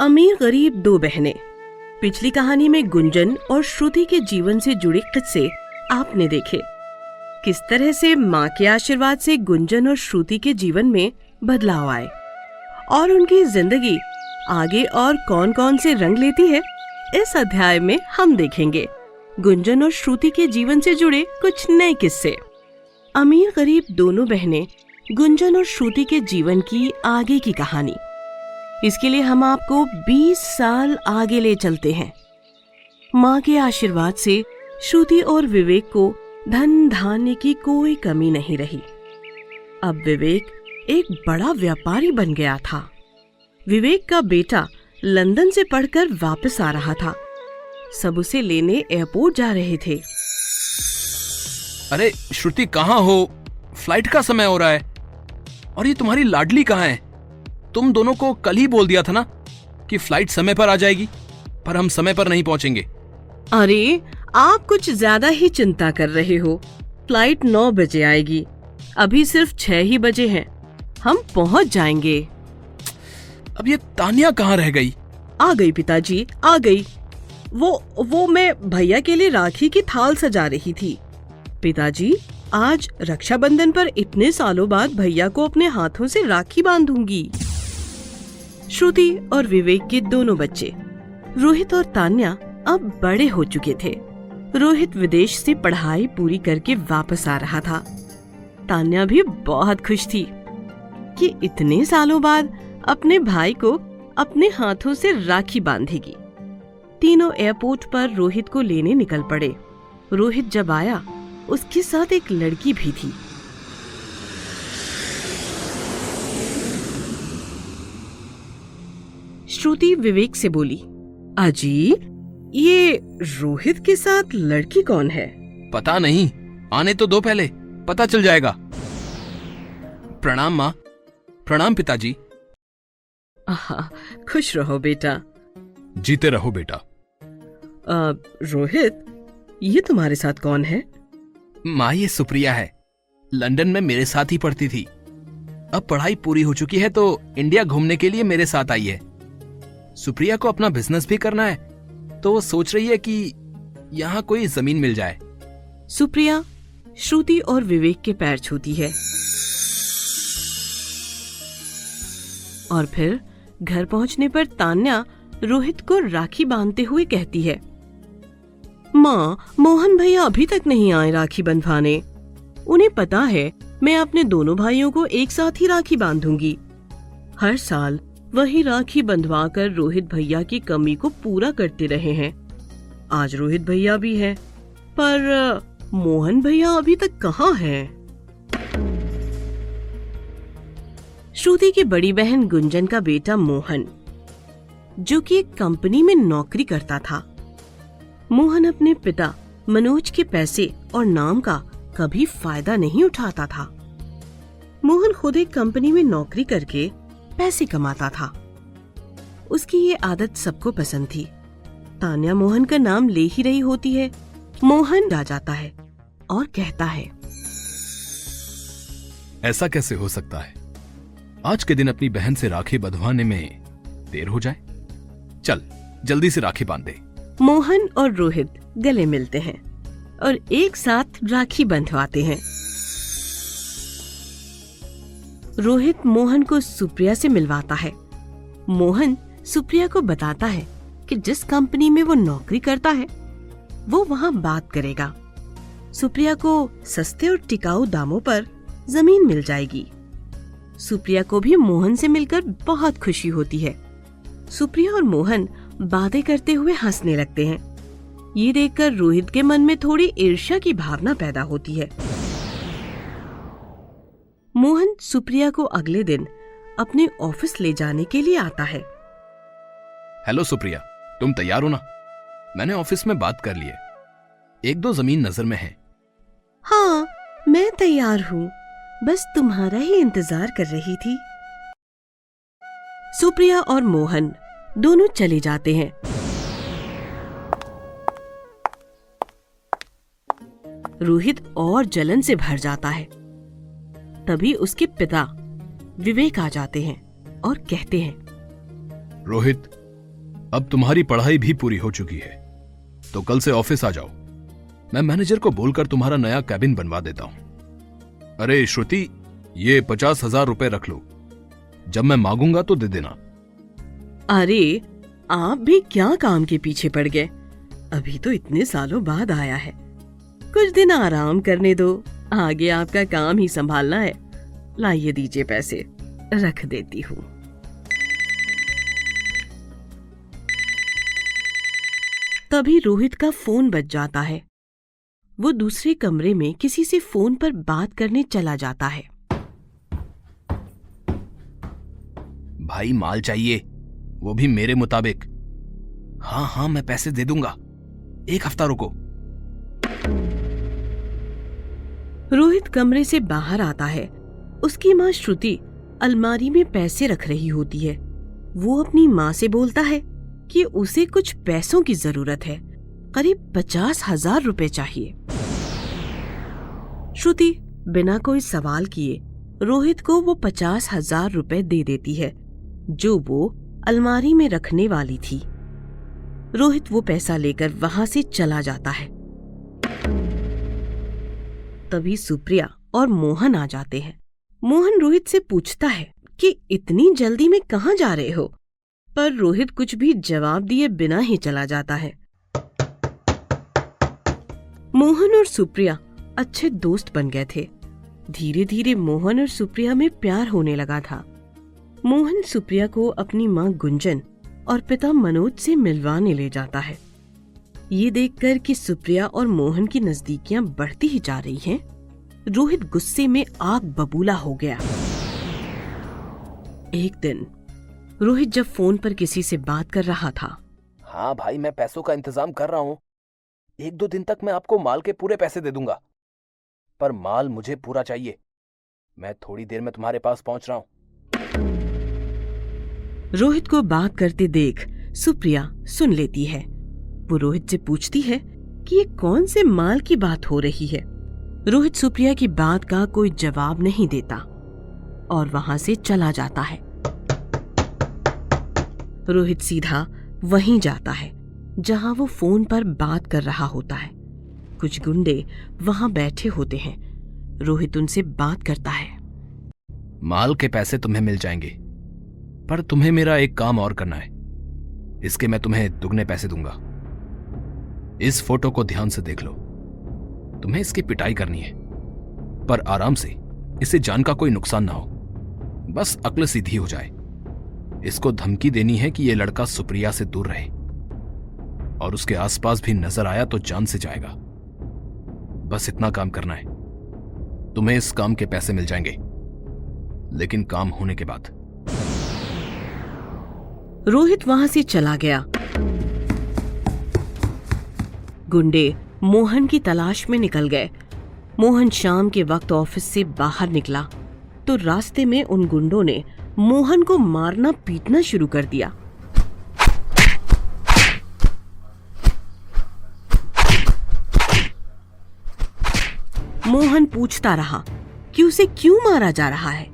अमीर गरीब दो बहनें। पिछली कहानी में गुंजन और श्रुति के जीवन से जुड़े किस्से आपने देखे। किस तरह से माँ के आशीर्वाद से गुंजन और श्रुति के जीवन में बदलाव आए? और उनकी ज़िंदगी आगे और कौन कौन से रंग लेती है, इस अध्याय में हम देखेंगे। गुंजन और श्रुति के जीवन से जुड़े कुछ नए किस्से। अमीर गरीब दोनों बहनें, गुंजन और श्रुति के जीवन की आगे की कहानी। इसके लिए हम आपको 20 साल आगे ले चलते हैं। माँ के आशीर्वाद से श्रुति और विवेक को धन धान्य की कोई कमी नहीं रही। अब विवेक एक बड़ा व्यापारी बन गया था। विवेक का बेटा लंदन से पढ़कर वापस आ रहा था। सब उसे लेने एयरपोर्ट जा रहे थे। अरे, श्रुति कहाँ हो? फ़्लाइट का समय हो रहा है। और ये तुम्हारी लाडली कहाँ है? तुम दोनों को कल ही बोल दिया था ना कि फ़्लाइट समय पर आ जाएगी पर हम समय पर नहीं पहुँचेंगे। अरे आप कुछ ज़्यादा ही चिंता कर रहे हो। फ़्लाइट नौ बजे आएगी। अभी सिर्फ़ छह ही बजे हैं। हम पहुँच जाएँगे। अब ये तानिया कहाँ रह गई? आ गई पिताजी आ गई। वो वो मैं भैया के लिए राखी की थाल सजा रही थी। पिताजी आज रक्षाबंधन पर इतने सालों बाद भैया को अपने हाथों से राखी बांधूँगी। श्रुति और विवेक के दोनों बच्चे। रोहित और तान्या अब बड़े हो चुके थे। रोहित विदेश से पढ़ाई पूरी करके वापस आ रहा था। तान्या भी बहुत खुश थी कि इतने सालों बाद अपने भाई को अपने हाथों से राखी बांधेगी। तीनों एयरपोर्ट पर रोहित को लेने निकल पड़े। रोहित जब आया, उसके साथ एक लड़की भी थी। श्रुति विवेक से बोली अजी ये रोहित के साथ लड़की कौन है? पता नहीं आने तो दो पहले पता चल जाएगा। प्रणाम माँ प्रणाम पिताजी। खुश रहो बेटा। जीते रहो बेटा। आ, रोहित ये तुम्हारे साथ कौन है? माँ ये सुप्रिया है। लंदन में मेरे साथ ही पढ़ती थी। अब पढ़ाई पूरी हो चुकी है तो इंडिया घूमने के लिए मेरे साथ आई है। सुप्रिया को अपना बिज़नेस भी करना है। तो वो सोच रही है कि यहाँ कोई ज़मीन मिल जाए। सुप्रिया, श्रुति और विवेक के पैर छूती है। और फिर घर पहुँचने पर तान्या रोहित को राखी बांधते हुए कहती है, माँ, मोहन भैया अभी तक नहीं आए राखी बंधवाने। उन्हें पता है मैं अपने दोनों भाइयों को एक साथ ही राखी बांधूँगी। हर साल वही राखी बंधवा कर रोहित भैया की कमी को पूरा करते रहे हैं। आज रोहित भैया भी है, पर मोहन भैया अभी तक कहाँ हैं? श्रुति की बड़ी बहन गुंजन का बेटा मोहन, जो कि एक कंपनी में नौकरी करता था। मोहन अपने पिता मनोज के पैसे और नाम का कभी फ़ायदा नहीं उठाता था। मोहन खुद एक कंपनी में नौकरी करके पैसे कमाता था। उसकी ये आदत सबको पसंद थी। तान्या मोहन का नाम ले ही रही होती है। मोहन आ जाता है और कहता है। ऐसा कैसे हो सकता है? आज के दिन अपनी बहन से राखी बंधवाने में देर हो जाए। चल जल्दी से राखी बाँध दे। मोहन और रोहित गले मिलते हैं और एक साथ राखी बंधवाते हैं। रोहित मोहन को सुप्रिया से मिलवाता है। मोहन सुप्रिया को बताता है कि जिस कंपनी में वो नौकरी करता है, वो वहाँ बात करेगा। सुप्रिया को सस्ते और टिकाऊ दामों पर ज़मीन मिल जाएगी। सुप्रिया को भी मोहन से मिलकर बहुत खुशी होती है। सुप्रिया और मोहन बातें करते हुए हंसने लगते हैं। ये देखकर रोहित के मन में थोड़ी ईर्ष्या की भावना पैदा होती है। सुप्रिया को अगले दिन अपने ऑफ़िस ले जाने के लिए आता है। हेलो सुप्रिया। तुम तैयार हो ना? मैंने ऑफ़िस में बात कर ली है। एक दो ज़मीन नज़र में है। हाँ मैं तैयार हूँ। बस तुम्हारा ही इंतज़ार कर रही थी। सुप्रिया और मोहन दोनों चले जाते हैं। रोहित और जलन से भर जाता है। तभी उसके पिता विवेक आ जाते हैं और कहते हैं रोहित अब तुम्हारी पढ़ाई भी पूरी हो चुकी है तो कल से ऑफ़िस आ जाओ। मैं मैनेजर को बोलकर तुम्हारा नया कैबिन बनवा देता हूँ। अरे श्रुति ये पचास हज़ार रुपए रख लो। जब मैं मांगूँगा तो दे देना। अरे आप भी क्या काम के पीछे पड़ गए? अभी तो इतने सालों बाद आया है। कुछ दिन आराम करने दो। आगे आपका काम ही संभालना है। लाइए दीजिए पैसे। रख देती हूँ। तभी रोहित का फ़ोन बज जाता है। वो दूसरे कमरे में किसी से फ़ोन पर बात करने चला जाता है। भाई, माल चाहिए। वो भी मेरे मुताबिक। हाँ हाँ मैं पैसे दे दूँगा। एक हफ़्ता रुको। रोहित कमरे से बाहर आता है। उसकी माँ श्रुति अलमारी में पैसे रख रही होती है। वो अपनी माँ से बोलता है कि उसे कुछ पैसों की ज़रूरत है। करीब पचास हज़ार रुपए चाहिए। श्रुति बिना कोई सवाल किए रोहित को वो पचास हज़ार रुपए दे देती है, जो वो अलमारी में रखने वाली थी। रोहित वो पैसा लेकर वहाँ से चला जाता है। तभी सुप्रिया और मोहन आ जाते हैं। मोहन रोहित से पूछता है कि, इतनी जल्दी में कहाँ जा रहे हो? पर रोहित कुछ भी जवाब दिए बिना ही चला जाता है। मोहन और सुप्रिया अच्छे दोस्त बन गए थे। धीरे धीरे मोहन और सुप्रिया में प्यार होने लगा था। मोहन सुप्रिया को अपनी माँ गुंजन और पिता मनोज से मिलवाने ले जाता है। ये देखकर कि सुप्रिया और मोहन की नजदीकियाँ बढ़ती ही जा रही हैं, रोहित गुस्से में आग बबूला हो गया। एक दिन रोहित जब फ़ोन पर किसी से बात कर रहा था। हाँ भाई मैं पैसों का इंतज़ाम कर रहा हूँ। एक दो दिन तक मैं आपको माल के पूरे पैसे दे दूँगा। पर माल मुझे पूरा चाहिए। मैं थोड़ी देर में तुम्हारे पास पहुँच रहा हूँ। रोहित को बात करते देख सुप्रिया सुन लेती है। वो रोहित से पूछती है कि ये कौन से माल की बात हो रही है। रोहित सुप्रिया की बात का कोई जवाब नहीं देता और वहाँ से चला जाता है। रोहित सीधा वहीं जाता है, जहाँ वो फ़ोन पर बात कर रहा होता है। कुछ गुंडे वहाँ बैठे होते हैं। रोहित उनसे बात करता है। माल के पैसे तुम्हें मिल जाएँगे, पर तुम्हें मेरा एक काम और करना है। इसके मैं तुम्हें दुगने पैसे दूँगा। इस फ़ोटो को ध्यान से देख लो। तुम्हें इसकी पिटाई करनी है। पर आराम से, इसे जान का कोई नुकसान ना हो। बस अक्ल सीधी हो जाए। इसको धमकी देनी है कि यह लड़का सुप्रिया से दूर रहे। और उसके आसपास भी नज़र आया तो जान से जाएगा। बस इतना काम करना है। तुम्हें इस काम के पैसे मिल जाएँगे। लेकिन काम होने के बाद। रोहित वहाँ से चला गया। गुंडे मोहन की तलाश में निकल गए। मोहन शाम के वक्त ऑफ़िस से बाहर निकला तो रास्ते में उन गुंडों ने मोहन को मारना पीटना शुरू कर दिया। मोहन पूछता रहा, कि उसे क्यों मारा जा रहा है?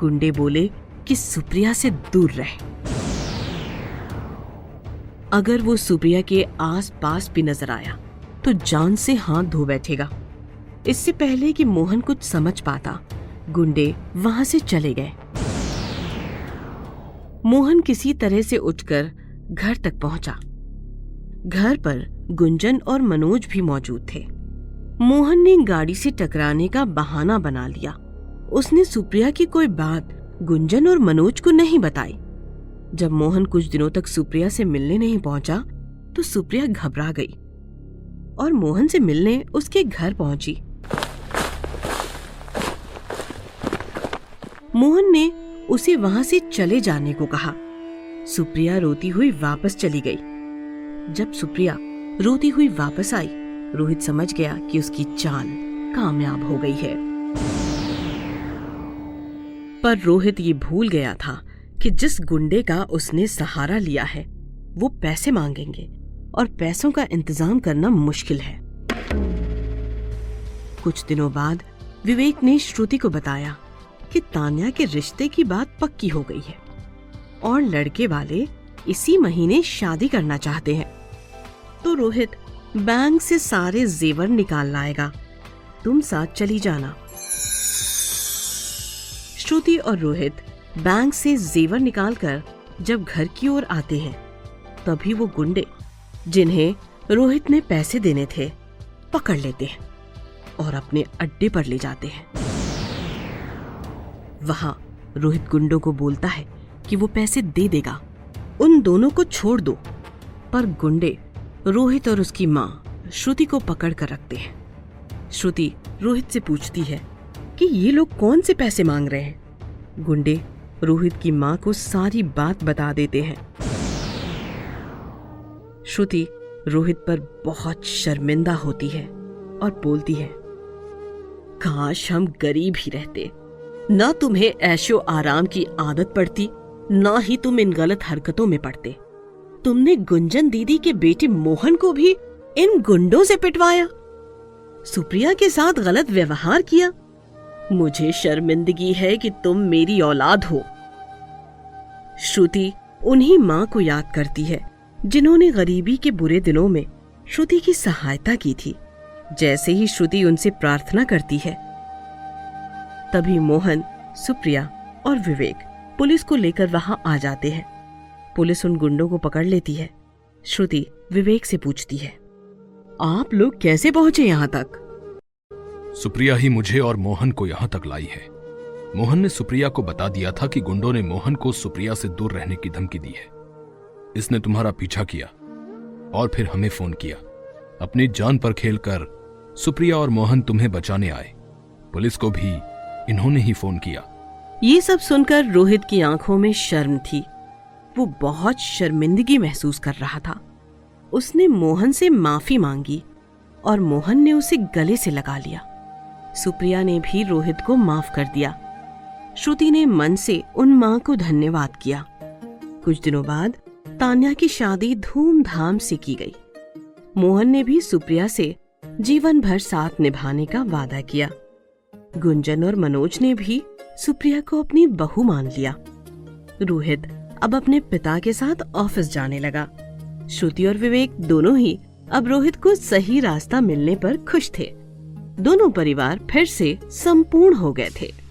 गुंडे बोले, कि सुप्रिया से दूर रहे। अगर वो सुप्रिया के आस पास भी नज़र आया तो जान से हाथ धो बैठेगा। इससे पहले कि मोहन कुछ समझ पाता, गुंडे वहाँ से चले गए। मोहन किसी तरह से उठकर घर तक पहुँचा। घर पर गुंजन और मनोज भी मौजूद थे। मोहन ने गाड़ी से टकराने का बहाना बना लिया। उसने सुप्रिया की कोई बात गुंजन और मनोज को नहीं बताई। जब मोहन कुछ दिनों तक सुप्रिया से मिलने नहीं पहुँचा तो सुप्रिया घबरा गई और मोहन से मिलने उसके घर पहुँची। मोहन ने उसे वहाँ से चले जाने को कहा। सुप्रिया रोती हुई वापस चली गई। जब सुप्रिया रोती हुई वापस आई, रोहित समझ गया कि उसकी चाल कामयाब हो गई है। पर रोहित ये भूल गया था कि जिस गुंडे का उसने सहारा लिया है, वो पैसे मांगेंगे और पैसों का इंतज़ाम करना मुश्किल है। कुछ दिनों बाद विवेक ने श्रुति को बताया कि तान्या के रिश्ते की बात पक्की हो गई है और लड़के वाले इसी महीने शादी करना चाहते हैं। तो रोहित बैंक से सारे जेवर निकाल लाएगा। तुम साथ चली जाना। श्रुति और रोहित बैंक से जेवर निकालकर जब घर की ओर आते हैं, तभी वो गुंडे, जिन्हें रोहित ने पैसे देने थे, पकड़ लेते हैं और अपने अड्डे पर ले जाते हैं। वहाँ रोहित गुंडों को बोलता है कि वो पैसे दे देगा। उन दोनों को छोड़ दो, पर गुंडे रोहित और उसकी माँ श्रुति को पकड़ कर रखते हैं। श्रुति रोहित से पूछती है कि ये लोग कौन से पैसे मांग रहे हैं? गुंडे रोहित की माँ को सारी बात बता देते हैं। श्रुति रोहित पर बहुत शर्मिंदा होती है और बोलती है, काश हम गरीब ही रहते। न तुम्हें ऐशो आराम की आदत पड़ती, न ही तुम इन गलत हरकतों में पड़ते। तुमने गुंजन दीदी के बेटे मोहन को भी इन गुंडों से पिटवाया। सुप्रिया के साथ गलत व्यवहार किया मुझे शर्मिंदगी है कि तुम मेरी औलाद हो। श्रुति उन्हीं माँ को याद करती है, जिन्होंने गरीबी के बुरे दिनों में श्रुति की सहायता की थी। जैसे ही श्रुति उनसे प्रार्थना करती है, तभी मोहन, सुप्रिया और विवेक पुलिस को लेकर वहाँ आ जाते हैं। पुलिस उन गुंडों को पकड़ लेती है। श्रुति विवेक से पूछती है, आप लोग कैसे पहुँचे यहाँ तक? सुप्रिया ही मुझे और मोहन को यहाँ तक लाई है। मोहन ने सुप्रिया को बता दिया था कि गुंडों ने मोहन को सुप्रिया से दूर रहने की धमकी दी है। इसने तुम्हारा पीछा किया और फिर हमें फ़ोन किया। अपनी जान पर खेलकर सुप्रिया और मोहन तुम्हें बचाने आए। पुलिस को भी इन्होंने ही फ़ोन किया। ये सब सुनकर रोहित की आँखों में शर्म थी। वो बहुत शर्मिंदगी महसूस कर रहा था। उसने मोहन से माफ़ी मांगी और मोहन ने उसे गले से लगा लिया। सुप्रिया ने भी रोहित को माफ़ कर दिया। श्रुति ने मन से उन माँ को धन्यवाद किया। कुछ दिनों बाद तान्या की शादी धूमधाम से की गई। मोहन ने भी सुप्रिया से जीवन भर साथ निभाने का वादा किया। गुंजन और मनोज ने भी सुप्रिया को अपनी बहू मान लिया। रोहित अब अपने पिता के साथ ऑफ़िस जाने लगा। श्रुति और विवेक दोनों ही अब रोहित को सही रास्ता मिलने पर खुश थे। दोनों परिवार फिर से संपूर्ण हो गए थे।